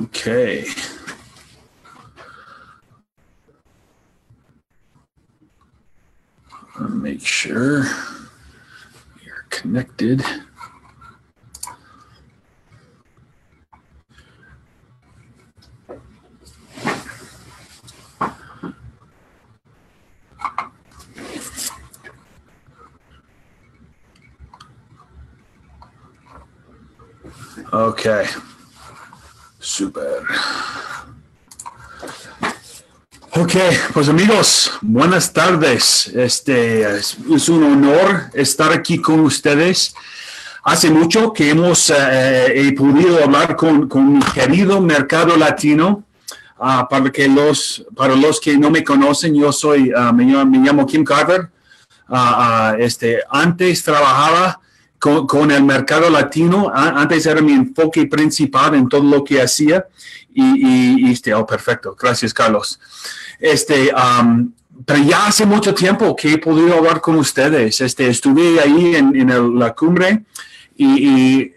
Okay. Make sure you're connected. Okay. Super. Ok, pues amigos, buenas tardes. Este es, un honor estar aquí con ustedes. Hace mucho que hemos eh, podido hablar con, con, mi querido mercado latino. Uh, para, que los, para los que no me conocen, yo soy, uh, me, me, llamo, Kim Carter. Uh, este, antes trabajaba con, el mercado latino. Antes era mi enfoque principal en todo lo que hacía. Y, y, este, oh, perfecto. Gracias, Carlos. Este, um, pero ya hace mucho tiempo que he podido hablar con ustedes. Este, estuve ahí en, la cumbre y, y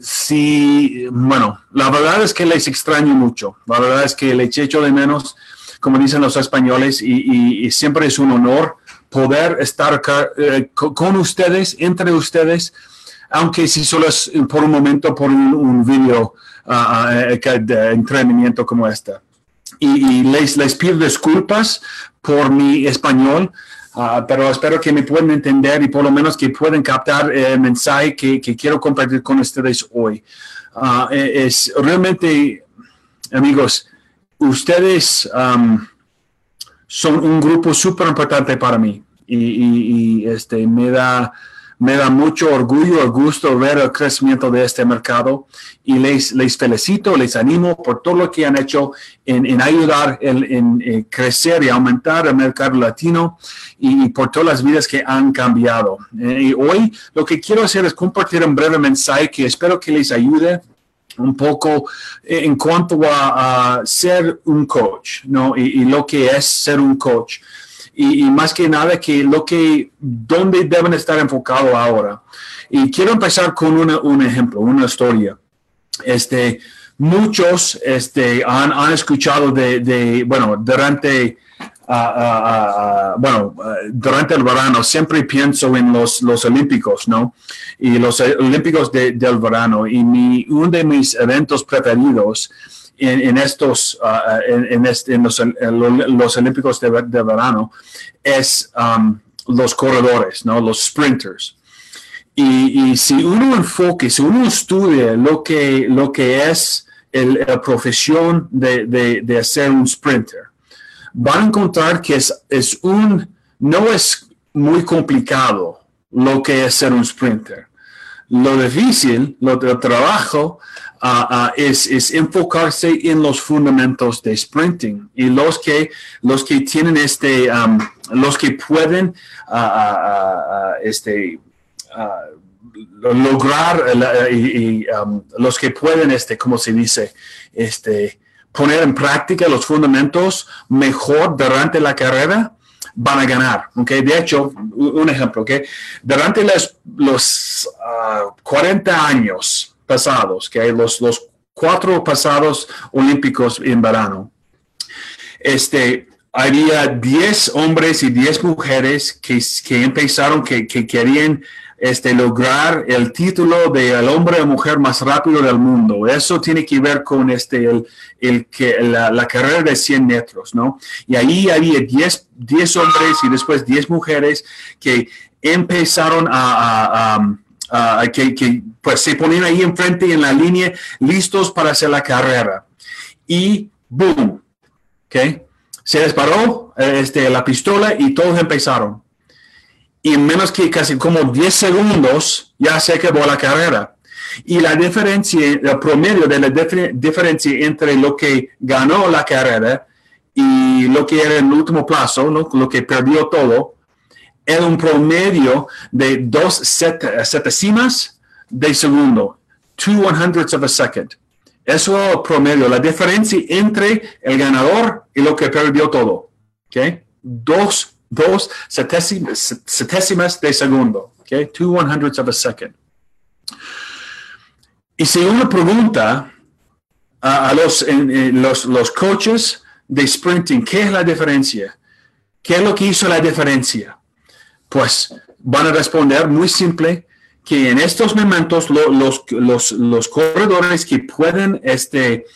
sí, bueno, la verdad es que les extraño mucho. La verdad es que les echo de menos, como dicen los españoles, y siempre es un honor poder estar eh, con ustedes, entre ustedes, aunque si solo es por un momento, por un, un video uh, de entrenamiento como este. Y, y les, les, pido disculpas por mi español, uh, pero espero que me puedan entender y por lo menos que puedan captar el mensaje que, que quiero compartir con ustedes hoy. Uh, es realmente, amigos, ustedes um, son un grupo súper importante para mí y, este, me da me da mucho orgullo gusto ver el crecimiento de este mercado y les, les felicito, les animo por todo lo que han hecho en, en ayudar en, en, en, crecer y aumentar el mercado latino y, y, por todas las vidas que han cambiado. Eh, hoy lo que quiero hacer es compartir un breve mensaje que espero que les ayude un poco en cuanto a, ser un coach, ¿no? Y, lo que es ser un coach y, y, más que nada que lo que, dónde deben estar enfocados ahora. Y quiero empezar con una, un ejemplo, una historia. Este, muchos este, han, han escuchado de, de, bueno, durante, uh, uh, uh, bueno, durante el verano siempre pienso en los, los olímpicos, ¿no? Y los olímpicos de, del verano. Y mi, uno de mis eventos preferidos en, en estos, uh, en, en, este, en, los, los, Olímpicos de, de verano es um, los corredores, ¿no? los sprinters. Y, si uno enfoque, si uno estudia lo que, lo que es la profesión de, de, de ser un sprinter, van a encontrar que es, es un, no es muy complicado lo que es ser un sprinter. Lo difícil, lo del trabajo, uh, es, es, enfocarse en los fundamentos de sprinting y los que, los que tienen este, um, los que pueden uh, este, lograr y um, los que pueden, este, como se dice, este, poner en práctica los fundamentos mejor durante la carrera, van a ganar. Okay? De hecho, un ejemplo, okay? durante los, los uh, 40 años pasados, que hay los, los cuatro pasados olímpicos en verano, este, había 10 hombres y 10 mujeres que, que empezaron, que, que, querían este, lograr el título de el hombre o mujer más rápido del mundo. Eso tiene que ver con este, el, el, que, la, carrera de 100 metros, ¿no? Y ahí había 10, 10 hombres y después 10 mujeres que empezaron a, a, que, pues se ponían ahí enfrente en la línea listos para hacer la carrera. Y boom, ¿ok? Se disparó este, la pistola y todos empezaron. Y en menos que casi como 10 segundos ya se acabó la carrera. Y la diferencia, el promedio de la diferencia entre lo que ganó la carrera y lo que era el último plazo, ¿no? lo que perdió todo, era un promedio de dos setesimas de segundo, two one hundredths of a second. Eso es el promedio, la diferencia entre el ganador y lo que perdió todo. ¿okay? Dos, dos setésimas, de segundo. ¿okay? Two one hundredths of a second. Y si uno pregunta, a, los, los, los coaches de sprinting, ¿qué es la diferencia? ¿Qué es lo que hizo la diferencia? Pues van a responder muy simple que en estos momentos los, los, los, corredores que pueden este,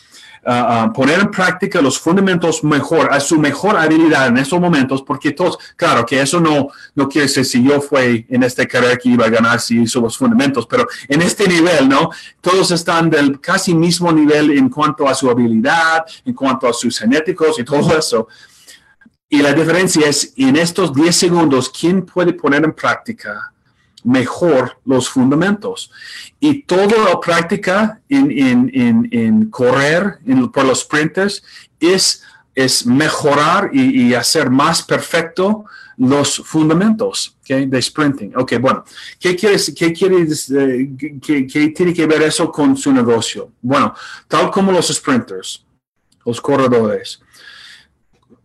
poner en práctica los fundamentos mejor, a su mejor habilidad en estos momentos, porque todos, claro que eso no, no quiere decir si yo fui en esta carrera que iba a ganar si hizo los fundamentos, pero en este nivel, ¿no? Todos están del casi mismo nivel en cuanto a su habilidad, en cuanto a sus genéticos y todo eso. Y la diferencia es, en estos 10 segundos, ¿quién puede poner en práctica mejor los fundamentos. Y toda la práctica en, correr por los sprinters es, es mejorar y, hacer más perfecto los fundamentos de sprinting. Ok, bueno, ¿qué, quieres, qué, quieres, eh, qué tiene que ver eso con su negocio? Bueno, tal como los sprinters, los corredores,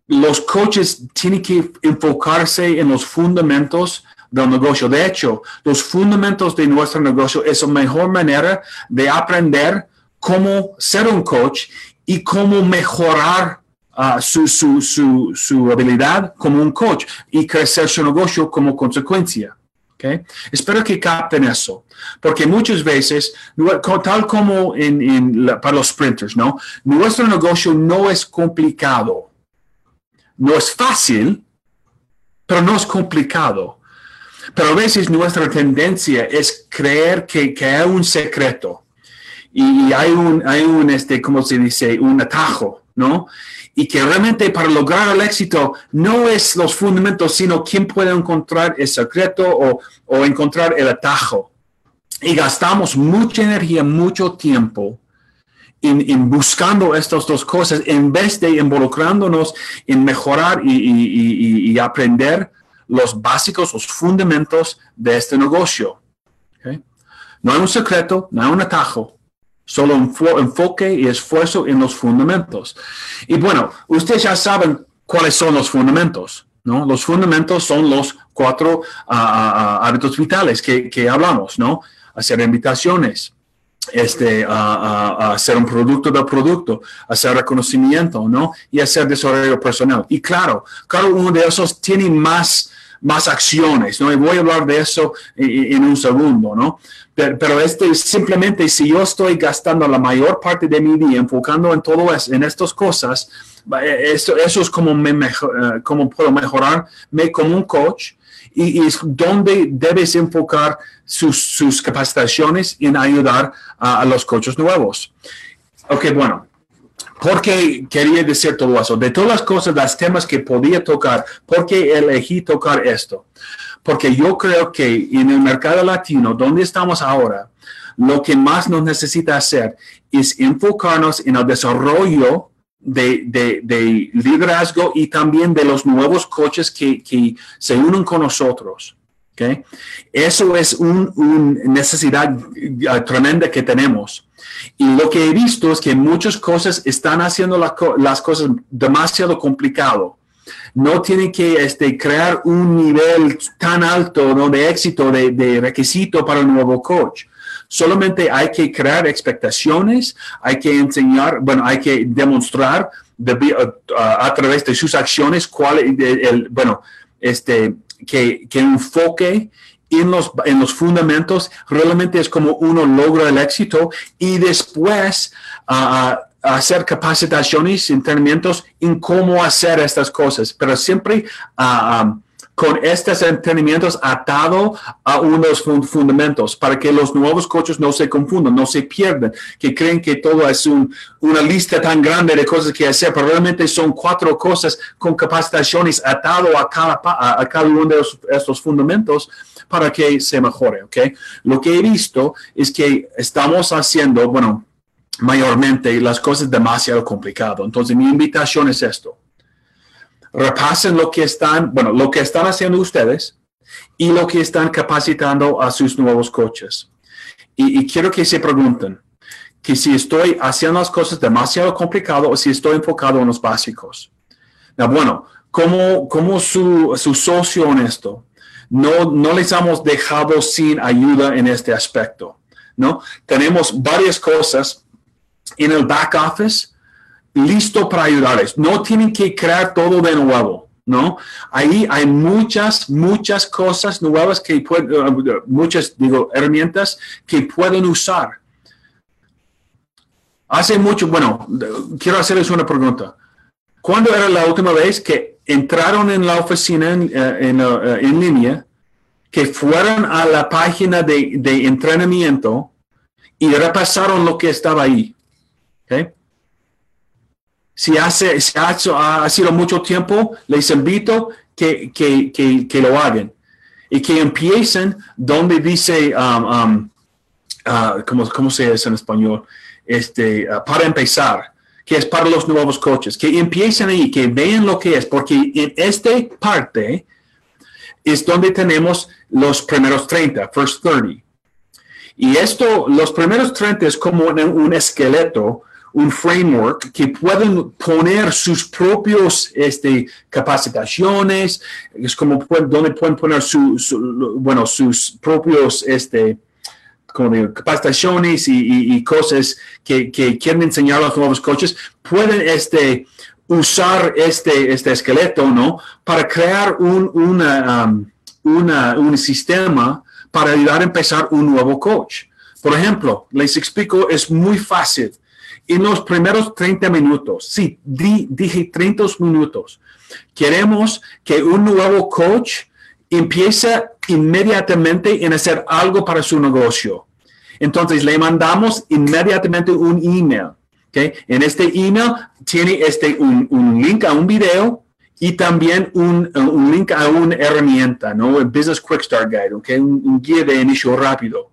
los coaches tienen que enfocarse en los fundamentos del negocio. De hecho, los fundamentos de nuestro negocio es la mejor manera de aprender cómo ser un coach y cómo mejorar uh, su, su, su, su, habilidad como un coach y crecer su negocio como consecuencia. Okay? Espero que capten eso, porque muchas veces, tal como para los sprinters, ¿no? nuestro negocio no es complicado, no es fácil, pero no es complicado. Pero a veces nuestra tendencia es creer que, que hay un secreto y hay un, hay un, este, ¿cómo se dice? Un atajo, ¿no? Y que realmente para lograr el éxito no es los fundamentos, sino quién puede encontrar el secreto o, o encontrar el atajo. Y gastamos mucha energía, mucho tiempo en, en, buscando estas dos cosas en vez de involucrándonos en mejorar y, y, y, aprender los básicos, los fundamentos de este negocio. No hay un secreto, no hay un atajo, solo un enfoque y esfuerzo en los fundamentos. Y bueno, ustedes ya saben cuáles son los fundamentos. ¿no? Los fundamentos son los cuatro ah, ah, ah, hábitos vitales que, que, hablamos, ¿no? Hacer invitaciones, este, hacer un producto del producto, hacer reconocimiento, ¿no? Y hacer desarrollo personal. Y claro, cada uno de esos tiene más más acciones, ¿no? Voy a hablar de eso en, un segundo, ¿no? Pero, este simplemente si yo estoy gastando la mayor parte de mi día enfocando en todo eso, en estas cosas, eso, eso es como, me mejor, eh, como puedo mejorarme como un coach y, y es donde debes enfocar sus, sus capacitaciones en ayudar a, a los coaches nuevos. Ok, bueno, ¿Por qué quería decir todo eso? De todas las cosas, los temas que podía tocar, ¿por qué elegí tocar esto? Porque yo creo que en el mercado latino, donde estamos ahora, lo que más nos necesita hacer es enfocarnos en el desarrollo de, de, liderazgo y también de los nuevos coches que, que se unen con nosotros. ¿okay? Eso es una un necesidad uh, tremenda que tenemos. Y lo que he visto es que muchas cosas están haciendo las cosas demasiado complicado. No tienen que este, crear un nivel tan alto de éxito, de, requisito para un nuevo coach. Solamente hay que crear expectaciones, hay que enseñar, bueno, hay que demostrar a través de sus acciones cuál, el, bueno, este, que, que enfoque en los, en los fundamentos realmente es como uno logra el éxito y después uh, hacer capacitaciones, entrenamientos en cómo hacer estas cosas, pero siempre uh, con estos entrenamientos atado a unos fundamentos para que los nuevos coaches no se confundan, no se pierdan, que creen que todo es un, una lista tan grande de cosas que hacer, pero realmente son cuatro cosas con capacitaciones atado a cada, a, cada uno de estos fundamentos para que se mejore, ¿ok? Lo que he visto es que estamos haciendo, bueno, mayormente las cosas demasiado complicado. Entonces, mi invitación es esto repasen lo que están, bueno, lo que están haciendo ustedes y lo que están capacitando a sus nuevos coches. Y, quiero que se pregunten que si estoy haciendo las cosas demasiado complicado o si estoy enfocado en los básicos. bueno, como, su, su socio en esto, no, no les hemos dejado sin ayuda en este aspecto, ¿no? Tenemos varias cosas en el back office listo para ayudarles. No tienen que crear todo de nuevo, ¿no? Ahí hay muchas, muchas cosas nuevas que pueden, uh, muchas, digo, herramientas que pueden usar. Hace mucho, bueno, quiero hacerles una pregunta. ¿Cuándo era la última vez que entraron en la oficina en, uh, uh, en, línea, que fueron a la página de, de entrenamiento y repasaron lo que estaba ahí? ¿Okay? Si, hace, ha, sido mucho tiempo, les invito que, que, que, lo hagan y que empiecen donde dice, um, um, uh, ¿cómo, se dice en español? Este, uh, para empezar, que es para los nuevos coches, que empiecen ahí, que vean lo que es, porque en esta parte es donde tenemos los primeros 30, first 30. Y esto, los primeros 30 es como un esqueleto un framework que pueden poner sus propios este, capacitaciones, es como donde pueden poner su, bueno, sus propios este, como capacitaciones y, cosas que, quieren enseñar a los nuevos coaches, pueden este, usar este, este esqueleto, ¿no? Para crear un, um, un sistema para ayudar a empezar un nuevo coach. Por ejemplo, les explico, es muy fácil en los primeros 30 minutos, sí, dije 30 minutos, queremos que un nuevo coach empiece inmediatamente en hacer algo para su negocio. Entonces le mandamos inmediatamente un email. ¿okay? En este email tiene este, un, link a un video y también un, link a una herramienta, ¿no? El Business Quick Start Guide, ¿okay? un, un guía de inicio rápido.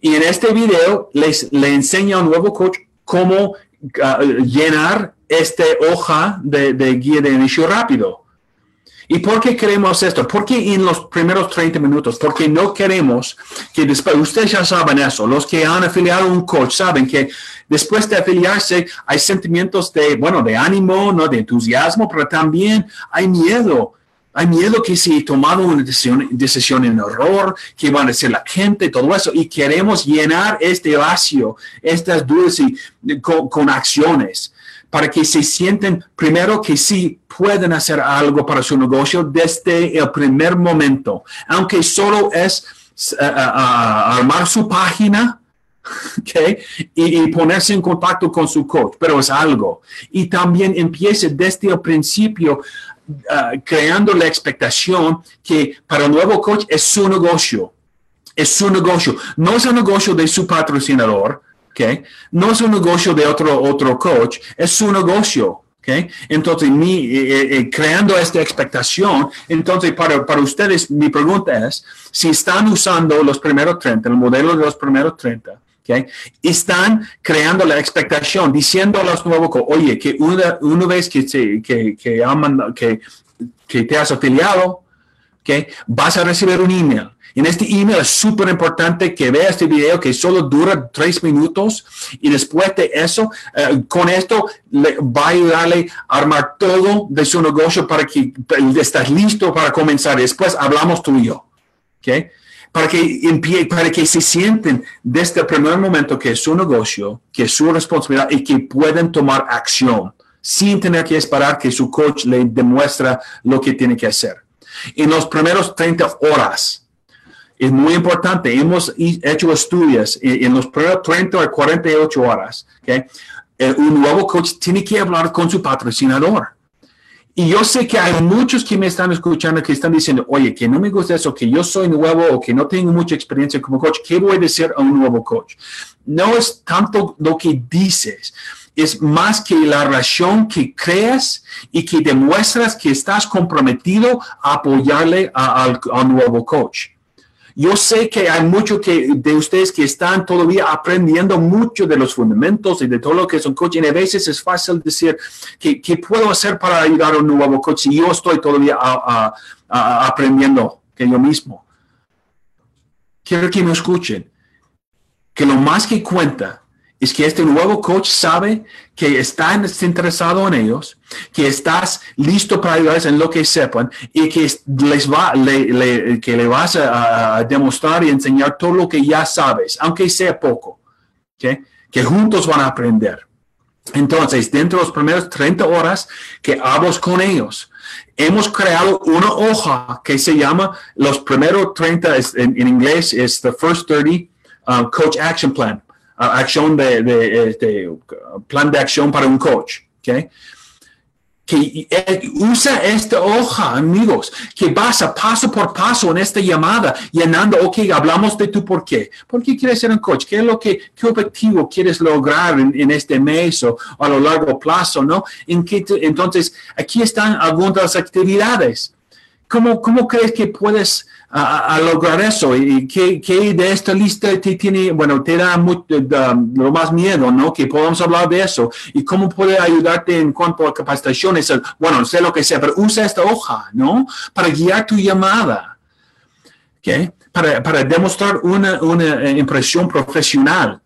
Y en este video les, le enseña a un nuevo coach cómo ah, llenar esta hoja de, guía de inicio rápido. ¿Y por qué queremos esto? Porque en los primeros 30 minutos, porque no queremos que después, ustedes ya saben eso, los que han afiliado a un coach saben que después de afiliarse hay sentimientos de, bueno, de ánimo, ¿no? de entusiasmo, pero también hay miedo hay miedo que si he tomado una decisión, en error, que van a ser la gente, todo eso. Y queremos llenar este vacío, estas dudas y, con, acciones para que se sienten primero que sí pueden hacer algo para su negocio desde el primer momento, aunque solo es eh, eh, armar su página, Okay, y, ponerse en contacto con su coach, pero es algo. Y también empiece desde el principio creando la expectación que para el nuevo coach es su negocio. Es su negocio. No es el negocio de su patrocinador, ¿okay? No es un negocio de otro, otro coach, es su negocio. Okay. Entonces, mi, eh, eh, eh, creando esta expectación, entonces para, para, ustedes mi pregunta es, si están usando los primeros 30, el modelo de los primeros 30, están creando la expectación, diciendo a los nuevos, oye, que una, una vez que, que, que, te has afiliado, ¿okay? vas a recibir un email. En este email es súper importante que veas este video que solo dura tres minutos y después de eso, eh, con esto le, va a ayudarle a armar todo de su negocio para que estés listo para comenzar. Después hablamos tú y yo. ¿okay? para que, para que se sienten desde el primer momento que es su negocio, que es su responsabilidad y que pueden tomar acción sin tener que esperar que su coach le demuestre lo que tiene que hacer. En los primeros 30 horas, es muy importante, hemos hecho estudios en, los primeros 30 o 48 horas, ¿okay? Eh, un nuevo coach tiene que hablar con su patrocinador y yo sé que hay muchos que me están escuchando que están diciendo, oye, que no me gusta eso, que yo soy nuevo o que no tengo mucha experiencia como coach, ¿qué voy a decir a un nuevo coach? No es tanto lo que dices, es más que la relación que creas y que demuestras que estás comprometido a apoyarle a un nuevo coach. Yo sé que hay muchos que, de ustedes que están todavía aprendiendo mucho de los fundamentos y de todo lo que es un coach. Y a veces es fácil decir, ¿qué, qué puedo hacer para ayudar a un nuevo coach si yo estoy todavía aprendiendo que yo mismo? Quiero que me escuchen, que lo más que cuenta es que este nuevo coach sabe que estás interesado en ellos, que estás listo para ayudarles en lo que sepan y que les va, que le vas a, demostrar y enseñar todo lo que ya sabes, aunque sea poco. Que que juntos van a aprender. Entonces, dentro de los primeros 30 horas que hablo con ellos, hemos creado una hoja que se llama los primeros 30, en, inglés es the first 30 uh, coach action plan, acción de, este, plan de acción para un coach. Okay? que eh, usa esta hoja, amigos, que pasa paso por paso en esta llamada, llenando, ok, hablamos de tu por qué. ¿Por qué quieres ser un coach? ¿Qué es lo que, qué objetivo quieres lograr en, este mes o, a lo largo plazo, no? ¿En qué entonces, aquí están algunas actividades. ¿Cómo, cómo crees que puedes lograr eso? ¿Y qué, qué, de esta lista te tiene, bueno, te da lo más miedo, ¿no? Que podamos hablar de eso. ¿Y cómo puede ayudarte en cuanto a capacitaciones? Bueno, sé lo que sea, pero usa esta hoja, ¿no? Para guiar tu llamada. Para, para demostrar una, una eh, impresión profesional.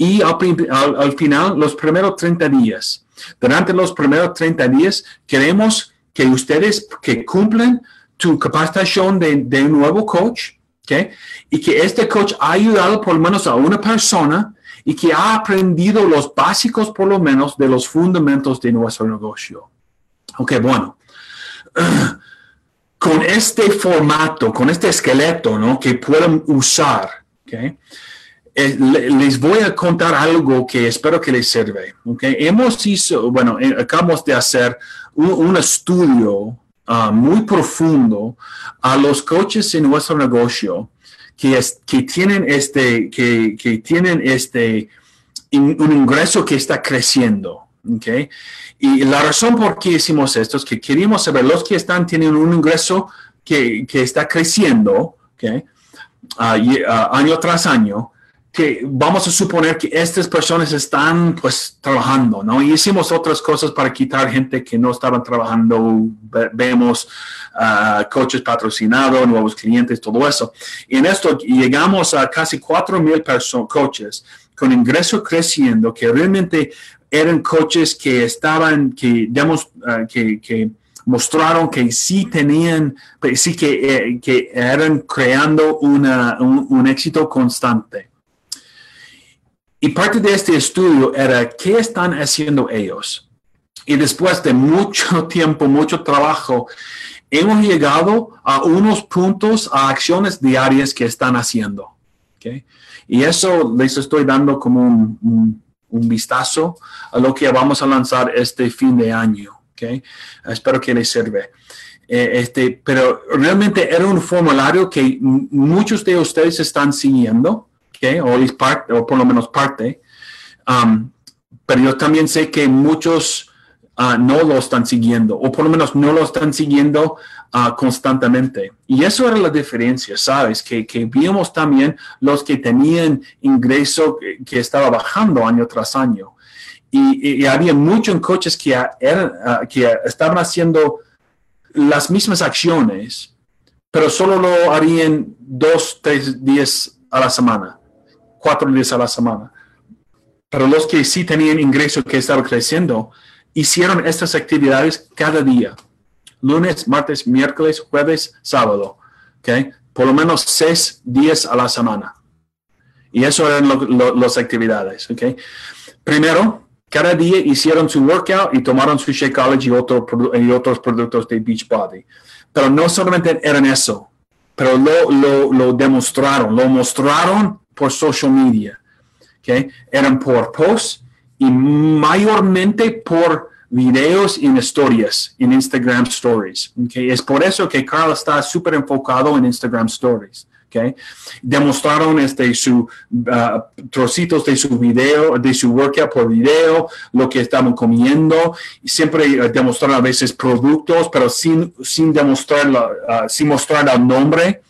Y al, final, los primeros 30 días. Durante los primeros 30 días, queremos que ustedes que cumplen tu capacitación de, nuevo coach, ¿okay? y que este coach ha ayudado por lo menos a una persona y que ha aprendido los básicos por lo menos de los fundamentos de nuestro negocio. Ok, bueno. Con este formato, con este esqueleto, ¿no? Que pueden usar, ¿okay? Eh, les voy a contar algo que espero que les sirva. ¿okay? Hemos hizo, bueno, eh, acabamos de hacer un, estudio Ah, muy profundo a los coaches en nuestro negocio que, que tienen este, que, que tienen este, un ingreso que está creciendo. Okay? Y la razón por qué hicimos esto es que queríamos saber los que están tienen un ingreso que, que está creciendo okay? uh, año tras año que vamos a suponer que estas personas están pues trabajando, ¿no? Y hicimos otras cosas para quitar gente que no estaban trabajando, vemos uh, coaches patrocinados, nuevos clientes, todo eso. Y en esto llegamos a casi 4 mil coaches con ingreso creciendo que realmente eran coaches que estaban, que, digamos, uh, que, mostraron que sí tenían, sí que, eh, que eran creando una, un, un éxito constante. Y parte de este estudio era qué están haciendo ellos. Y después de mucho tiempo, mucho trabajo, hemos llegado a unos puntos, a acciones diarias que están haciendo. ¿okay? Y eso les estoy dando como un, un, vistazo a lo que vamos a lanzar este fin de año. ¿okay? Espero que les sirve. Eh, este, pero realmente era un formulario que muchos de ustedes están siguiendo o, o por lo menos parte. Um, pero yo también sé que muchos uh, no lo están siguiendo, o por lo menos no lo están siguiendo uh, constantemente. Y eso era la diferencia, ¿sabes? Que, vimos también los que tenían ingreso que, estaba bajando año tras año. Y, había muchos coches que, eran, uh, que estaban haciendo las mismas acciones, pero solo lo harían dos, tres días a la semana cuatro días a la semana. Pero los que sí tenían ingreso que estaba creciendo, hicieron estas actividades cada día. Lunes, martes, miércoles, jueves, sábado. ¿okay? Por lo menos seis días a la semana. Y eso eran las actividades. ¿okay? Primero, cada día hicieron su workout y tomaron su Shakeology y, otro, y otros productos de Beachbody. Pero no solamente eran eso, pero lo, lo, lo demostraron, lo mostraron por social media. ¿okay? Eran por posts y mayormente por videos y historias, en Instagram Stories. ¿okay? Es por eso que Carl está súper enfocado en Instagram Stories. Okay. Demostraron este, su uh, trocitos de su video, de su workout por video, lo que estaban comiendo. Siempre uh, demostraron a veces productos, pero sin, sin demostrar, uh, sin mostrar el nombre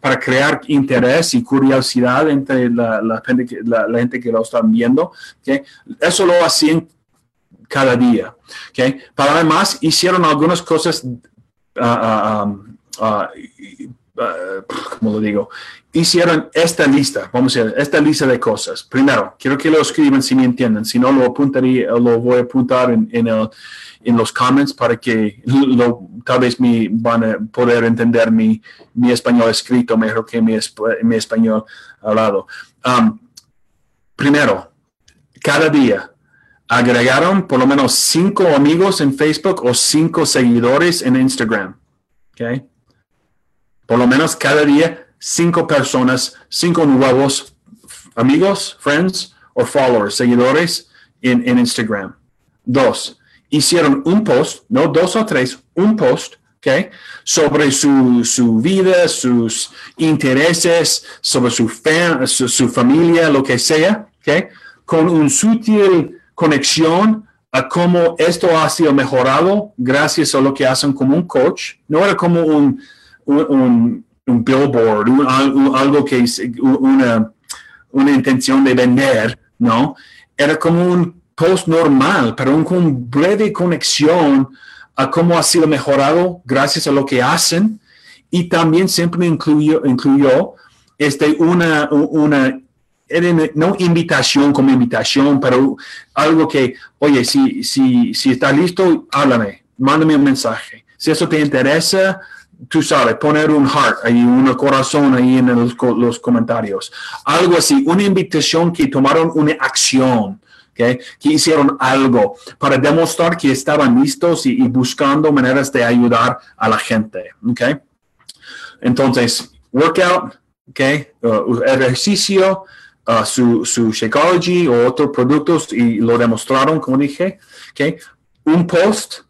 para crear interés y curiosidad entre la, gente, que, la, gente que lo están viendo. Eso lo hacían cada día. ¿okay? Para además, hicieron algunas cosas, uh, uh, um, uh, ¿cómo lo digo? Hicieron esta lista, vamos a decir, esta lista de cosas. Primero, quiero que lo escriban si me entienden, si no lo apuntaría, lo voy a apuntar en, en el en los comments para que lo, tal vez me van a poder entender mi, mi español escrito mejor que mi, mi español hablado. Um, primero, cada día agregaron por lo menos cinco amigos en Facebook o cinco seguidores en Instagram. ¿okay? Por lo menos cada día, cinco personas, cinco nuevos amigos, friends o followers, seguidores en, en Instagram. Dos, hicieron un post, no dos o tres, un post Okay, sobre su, su, vida, sus intereses, sobre su, su, su, familia, lo que sea, okay, con un sutil conexión a cómo esto ha sido mejorado gracias a lo que hacen como un coach. No era como un, un, un, billboard, algo que es una, una intención de vender, ¿no? Era como un post normal, pero con breve conexión a cómo ha sido mejorado gracias a lo que hacen y también siempre incluyó, incluyó este, una, una no invitación como invitación, pero algo que, oye, si, si, si está listo, háblame, mándame un mensaje. Si eso te interesa, tú sabes, poner un heart ahí, un corazón ahí en los, los comentarios. Algo así, una invitación que tomaron una acción. Que hicieron algo para demostrar que estaban listos y, buscando maneras de ayudar a la gente. Okay? Entonces, workout, okay, uh, ejercicio, uh, su, su Shakeology o otros productos y lo demostraron, como dije. Un post,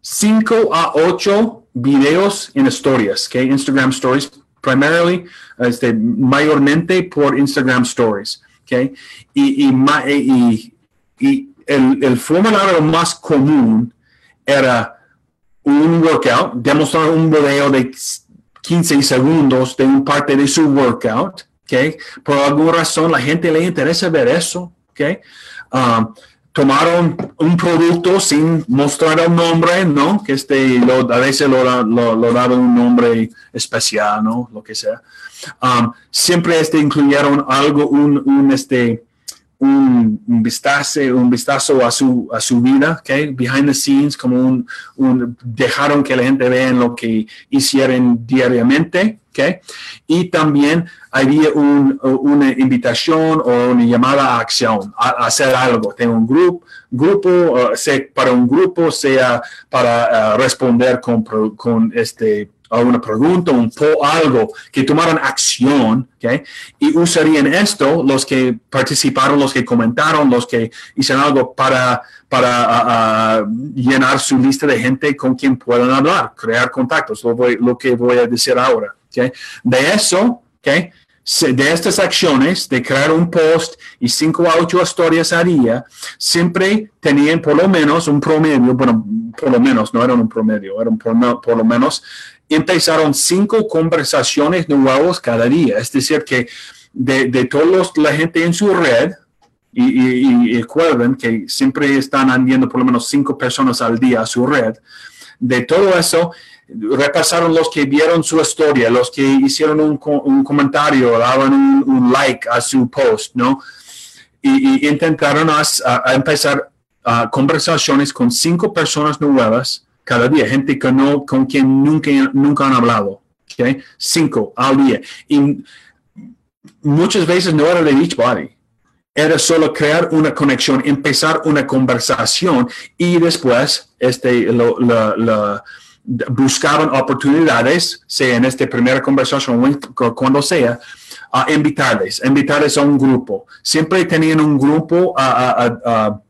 5 a 8 videos en historias, okay, Instagram Stories, primarily, este, mayormente por Instagram Stories. Okay. Y, y, y, el, el formulario más común era un workout, demostrar un video de 15 segundos de un parte de su workout, Okay. Por alguna razón la gente le interesa ver eso. Okay. Um, tomaron un producto sin mostrar el nombre, ¿no? Que este, a veces lo, lo, daban un nombre especial, ¿no? Lo que sea. Um, siempre este, incluyeron algo, un, un este, un, vistazo, un vistazo a su, a su vida, okay? behind the scenes, como un, un, dejaron que la gente vea lo que hicieron diariamente, okay? y también había un, una invitación o una llamada a acción, a, hacer algo, tengo un grupo, grupo uh, sea para un grupo, sea para uh, responder con, con este a una pregunta, un po algo, que tomaran acción, y usarían esto los que participaron, los que comentaron, los que hicieron algo para, para llenar su lista de gente con quien puedan hablar, crear contactos, lo, que voy a decir ahora. De eso, de estas acciones, de crear un post y cinco a ocho historias a día, siempre tenían por lo menos un promedio, bueno, por lo menos, no era un promedio, eran por, por lo menos empezaron cinco conversaciones nuevas cada día. Es decir, que de, de toda la gente en su red, y, recuerden que siempre están añadiendo por lo menos cinco personas al día a su red, de todo eso, repasaron los que vieron su historia, los que hicieron un, un comentario, daban un, like a su post, ¿no? Y, intentaron a, empezar conversaciones con cinco personas nuevas cada día, gente que no, con quien nunca, nunca han hablado. Cinco al día. Y muchas veces no era de body Era solo crear una conexión, empezar una conversación y después este, lo, buscaban oportunidades, sea en esta primera conversación o cuando sea, a invitarles, invitarles a un grupo. Siempre tenían un grupo a,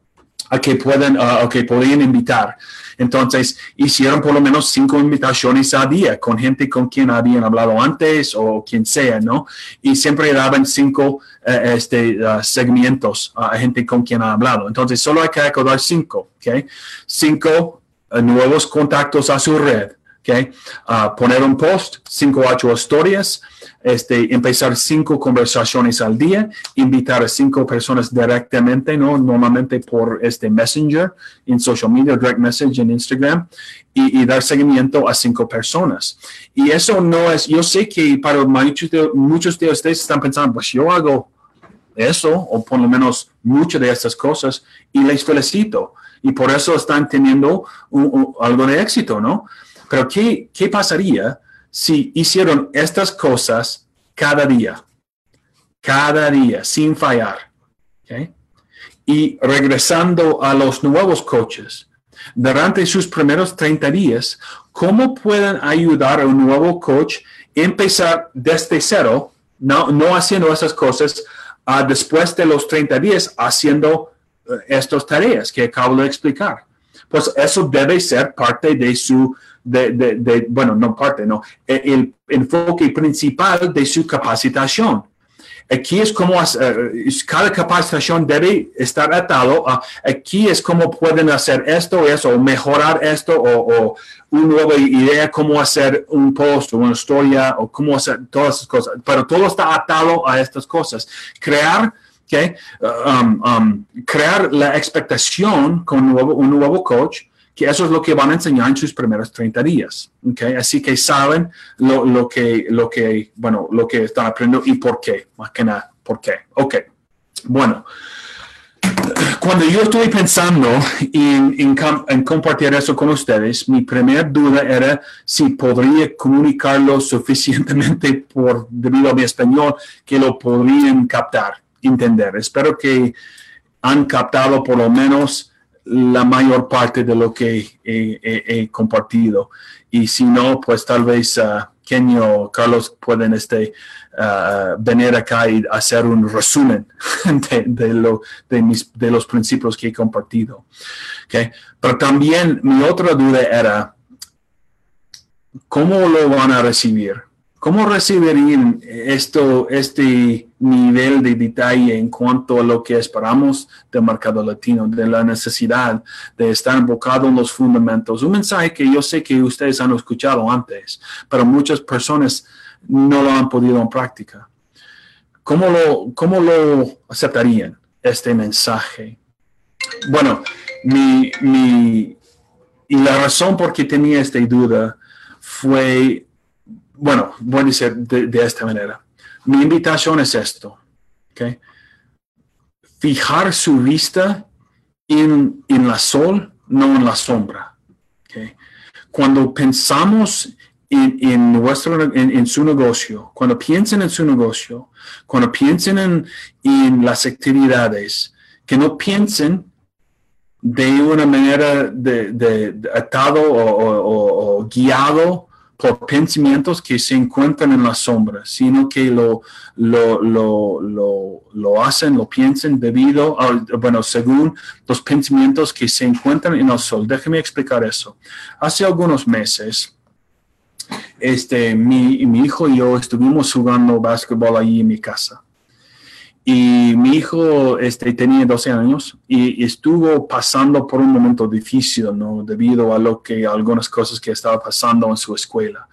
a que pueden, a que podían invitar. Entonces, hicieron por lo menos cinco invitaciones a día con gente con quien habían hablado antes o quien sea, ¿no? Y siempre daban cinco eh, este, uh, segmentos a gente con quien ha hablado. Entonces, solo hay que acordar cinco, ¿ok? Cinco uh, nuevos contactos a su red. Okay. Uh, poner un post, cinco o ocho historias, este, empezar cinco conversaciones al día, invitar a cinco personas directamente, ¿no? Normalmente por este Messenger en social media, direct message en Instagram, y, dar seguimiento a cinco personas. Y eso no es, yo sé que para muchos de, muchos de ustedes están pensando, pues yo hago eso, o por lo menos muchas de estas cosas, y les felicito. Y por eso están teniendo algo de éxito, ¿no? Pero ¿qué, qué pasaría si hicieron estas cosas cada día? Cada día, sin fallar. Y regresando a los nuevos coaches, durante sus primeros 30 días, ¿cómo pueden ayudar a un nuevo coach empezar desde cero, no, no haciendo esas cosas, a después de los 30 días haciendo eh, estas tareas que acabo de explicar? Pues eso debe ser parte de su, de, de, bueno, no parte, no, el enfoque principal de su capacitación. Aquí es como eh, cada capacitación debe estar atado a aquí es cómo pueden hacer esto eso, mejorar esto, o, una nueva idea, cómo hacer un post o una historia, o cómo hacer todas esas cosas. Pero todo está atado a estas cosas. Crear, okay, um, um, crear la expectación con un nuevo coach que eso es lo que van a enseñar en sus primeros 30 días. ¿okay? Así que saben lo, lo, que, lo, que, bueno, lo que están aprendiendo y por qué, más que nada, por qué. Ok, bueno. Cuando yo estoy pensando en, en, en, compartir eso con ustedes, mi primera duda era si podría comunicarlo suficientemente por, debido a mi español que lo podrían captar, entender. Espero que han captado por lo menos la mayor parte de lo que he, compartido. Y si no, pues tal vez uh, o Carlos pueden este, uh, venir acá y hacer un resumen de, lo, de, mis, de los principios que he compartido. ¿Okay? Pero también mi otra duda era, ¿cómo lo van a recibir? ¿Cómo recibirían esto, este nivel de detalle en cuanto a lo que esperamos del mercado latino, de la necesidad de estar enfocado en los fundamentos? Un mensaje que yo sé que ustedes han escuchado antes, pero muchas personas no lo han podido en práctica. ¿Cómo lo, cómo lo aceptarían este mensaje? Bueno, mi, mi, y la razón por qué tenía esta duda fue bueno, voy a decir de, esta manera. Mi invitación es esto. Fijar su vista en, en la sol, no en la sombra. Cuando pensamos en, en, su negocio, cuando piensen en su negocio, cuando piensen en, en las actividades, que no piensen de una manera de, de, atado o guiado por pensamientos que se encuentran en la sombra, sino que lo, lo, lo, lo, hacen, lo piensan debido a, bueno, según los pensamientos que se encuentran en el sol. Déjeme explicar eso. Hace algunos meses, este, mi, mi hijo y yo estuvimos jugando básquetbol allí en mi casa. Y mi hijo este, tenía 12 años y, estuvo pasando por un momento difícil, ¿no? Debido a lo que, algunas cosas que estaba pasando en su escuela.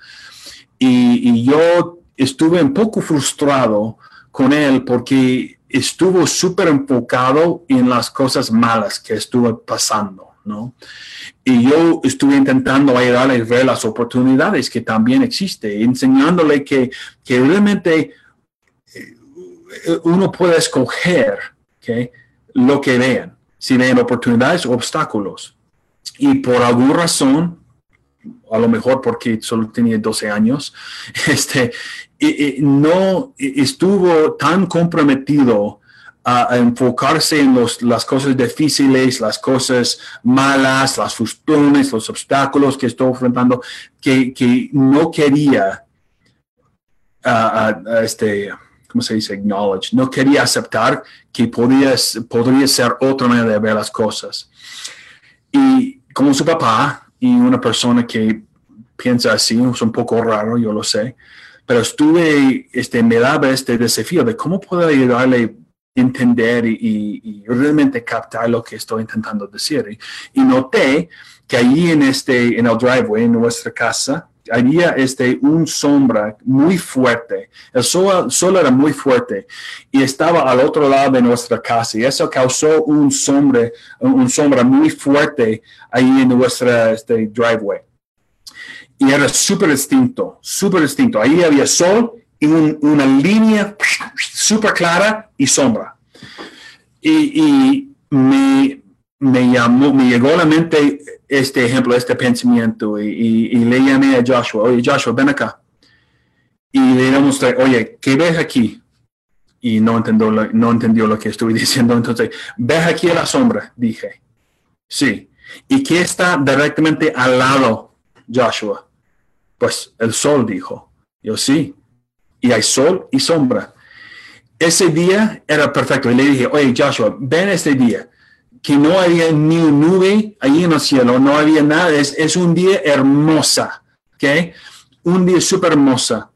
Y, yo estuve un poco frustrado con él porque estuvo súper enfocado en las cosas malas que estuvo pasando, ¿no? Y yo estuve intentando ayudarle a ver las oportunidades que también existen, enseñándole que, que realmente uno puede escoger lo que vean, si ven oportunidades o obstáculos. Y por alguna razón, a lo mejor porque solo tenía 12 años, este, no estuvo tan comprometido a, enfocarse en los, las cosas difíciles, las cosas malas, las frustraciones, los obstáculos que estoy enfrentando, que, no quería este, ¿cómo se dice? Acknowledge. No quería aceptar que podía, podría ser otra manera de ver las cosas. Y como su papá y una persona que piensa así, es un poco raro, yo lo sé, pero estuve, este, me daba este desafío de cómo puedo ayudarle a entender y, realmente captar lo que estoy intentando decir. Y, y noté que allí en, este, en el driveway, en nuestra casa, había este, un sombra muy fuerte. El sol, sol, era muy fuerte y estaba al otro lado de nuestra casa y eso causó un sombra, un sombra muy fuerte ahí en nuestra este, driveway. Y era súper distinto, súper distinto. Ahí había sol y una línea súper clara y sombra. Y, y me, me, llamó, me llegó a la mente este ejemplo, este pensamiento, y, le llamé a Joshua, oye Joshua, ven acá. Y le demostré, oye, ¿qué ves aquí? y no entendió, lo, no entendió lo que estuve diciendo. Entonces, ves aquí la sombra, dije. Sí. ¿Y qué está directamente al lado, Joshua? Pues el sol, dijo. Yo sí. Y hay sol y sombra. Ese día era perfecto. Y le dije, oye, Joshua, ven este día que no había ni una nube ahí en el cielo, no había nada, es, es un día hermosa, ¿ok? Un día súper hermosa.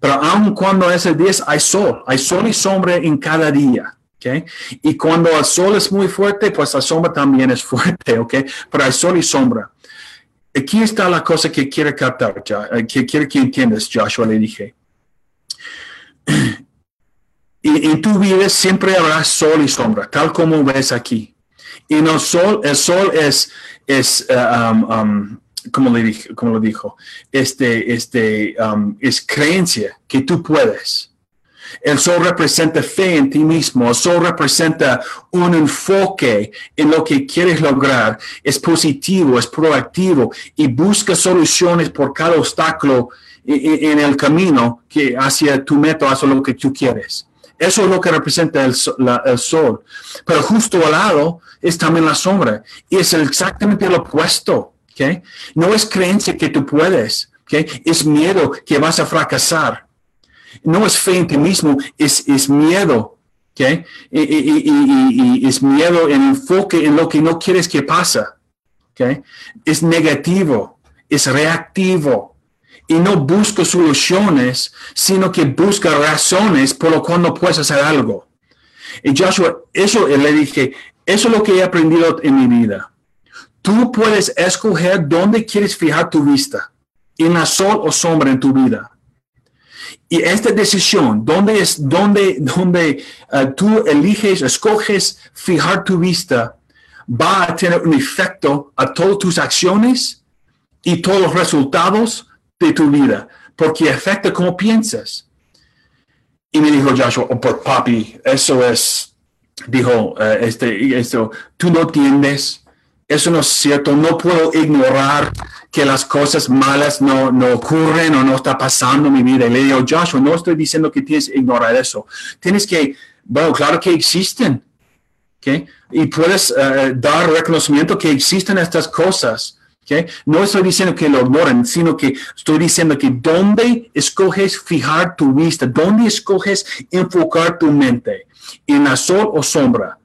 Pero aun cuando ese día hay sol, hay sol y sombra en cada día, ¿ok? Y cuando el sol es muy fuerte, pues la sombra también es fuerte, ¿ok? Pero hay sol y sombra. Aquí está la cosa que quiere captar, eh, que quiere que entiendas, Joshua, le dije. Y en tu vida siempre habrá sol y sombra, tal como ves aquí. Y el sol, el sol es, es uh, um, um, como, le dije, como lo dijo, este, este, um, es creencia que tú puedes. El sol representa fe en ti mismo. El sol representa un enfoque en lo que quieres lograr. Es positivo, es proactivo y busca soluciones por cada obstáculo en el camino que hacia tu meta, hacia lo que tú quieres. Eso es lo que representa el, sol. Pero justo al lado es también la sombra. Y es exactamente lo opuesto. ¿okay? No es creencia que tú puedes. ¿okay? Es miedo que vas a fracasar. No es fe en ti mismo, es, es miedo. ¿okay? Y, es miedo en enfoque en lo que no quieres que pase. ¿okay? Es negativo, es reactivo y no busca soluciones, sino que busca razones por lo cual no puedes hacer algo. Y Joshua, eso le dije, eso es lo que he aprendido en mi vida. Tú puedes escoger dónde quieres fijar tu vista, en la sol o sombra en tu vida. Y esta decisión, dónde es, dónde, dónde uh, tú eliges, escoges fijar tu vista, va a tener un efecto a todas tus acciones y todos los resultados de tu vida, porque afecta cómo piensas. Y me dijo Joshua, oh, por papi, eso es, dijo, uh, este, esto, tú no entiendes, eso no es cierto, no puedo ignorar que las cosas malas no, no ocurren o no está pasando en mi vida. Y le digo, Joshua, no estoy diciendo que tienes que ignorar eso. Tienes que, bueno, claro que existen. ¿okay? Y puedes uh, dar reconocimiento que existen estas cosas. No estoy diciendo que lo ignoren, sino que estoy diciendo que dónde escoges fijar tu vista, dónde escoges enfocar tu mente, en la sol o sombra.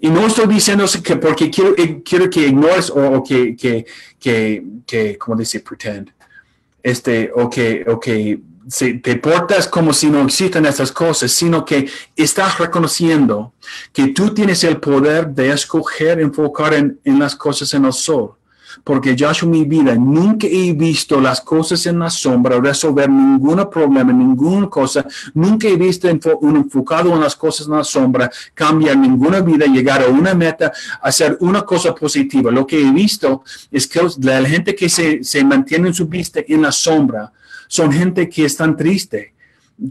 Y no estoy diciendo que porque quiero, eh, quiero que ignores o, que, que, que, que, ¿cómo dice? Pretend. Este, o que, o que te portas como si no existan esas cosas, sino que estás reconociendo que tú tienes el poder de escoger, enfocar en, en las cosas en el sol porque yo en mi vida nunca he visto las cosas en la sombra resolver ningún problema, ninguna cosa, nunca he visto un enfocado en las cosas en la sombra cambiar ninguna vida, llegar a una meta, hacer una cosa positiva. Lo que he visto es que la gente que se, se mantiene en su vista en la sombra son gente que están triste.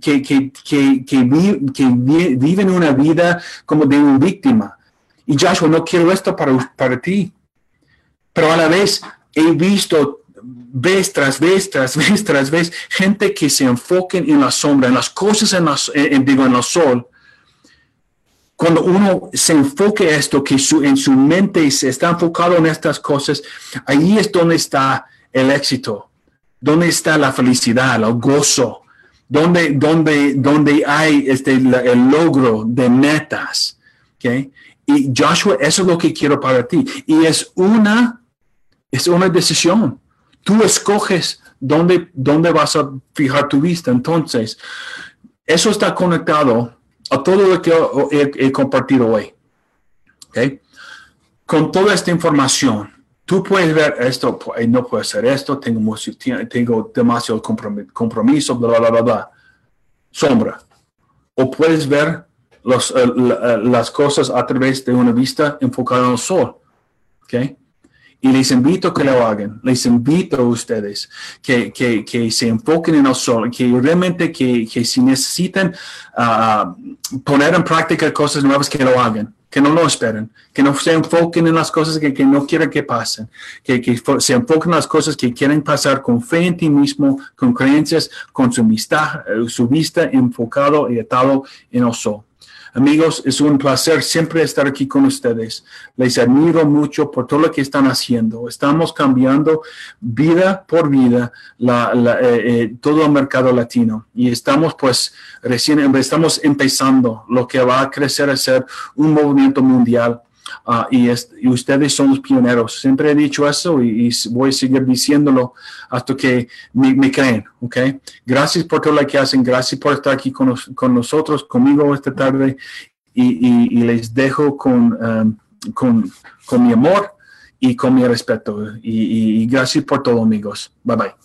Que, que, que, que, viven una vida como de una víctima. Y Joshua, no quiero esto para, para ti pero a la vez he visto vez tras vez, tras vez, tras vez, gente que se enfoquen en la sombra, en las cosas en, en, digo, en el sol. Cuando uno se enfoque esto, que su, en su mente se está enfocado en estas cosas, ahí es donde está el éxito, donde está la felicidad, el gozo, donde, donde, donde hay este, el logro de metas. ¿okay? Y Joshua, eso es lo que quiero para ti. Y es una es una decisión. Tú escoges dónde, dónde vas a fijar tu vista. Entonces, eso está conectado a todo lo que he, compartido hoy. Con toda esta información, tú puedes ver esto, no puedo hacer esto, tengo, tengo demasiado compromiso, bla, bla, bla, bla. Sombra. O puedes ver los, eh, eh, las cosas a través de una vista enfocada en el sol. ¿okay? Y les invito que lo hagan. Les invito a ustedes que, que, que se enfoquen en el sol, que realmente que, que si necesitan uh, poner en práctica cosas nuevas, que lo hagan. que no lo esperen, que no se enfoquen en las cosas que, no quieren que pasen, que, que, se enfoquen en las cosas que quieren pasar con fe en ti mismo, con creencias, con su vista, eh, su vista enfocado y atado en el sol. Amigos, es un placer siempre estar aquí con ustedes. Les admiro mucho por todo lo que están haciendo. Estamos cambiando vida por vida eh, eh, todo el mercado latino y estamos pues recién estamos empezando lo que va a crecer a ser un movimiento mundial. Ah, y, ustedes son los pioneros. Siempre he dicho eso y, voy a seguir diciéndolo hasta que me, creen. ¿okay? Gracias por todo lo que hacen. Gracias por estar aquí con, nosotros, conmigo esta tarde. Y, les dejo con, um, con, con mi amor y con mi respeto. y gracias por todo, amigos. Bye bye.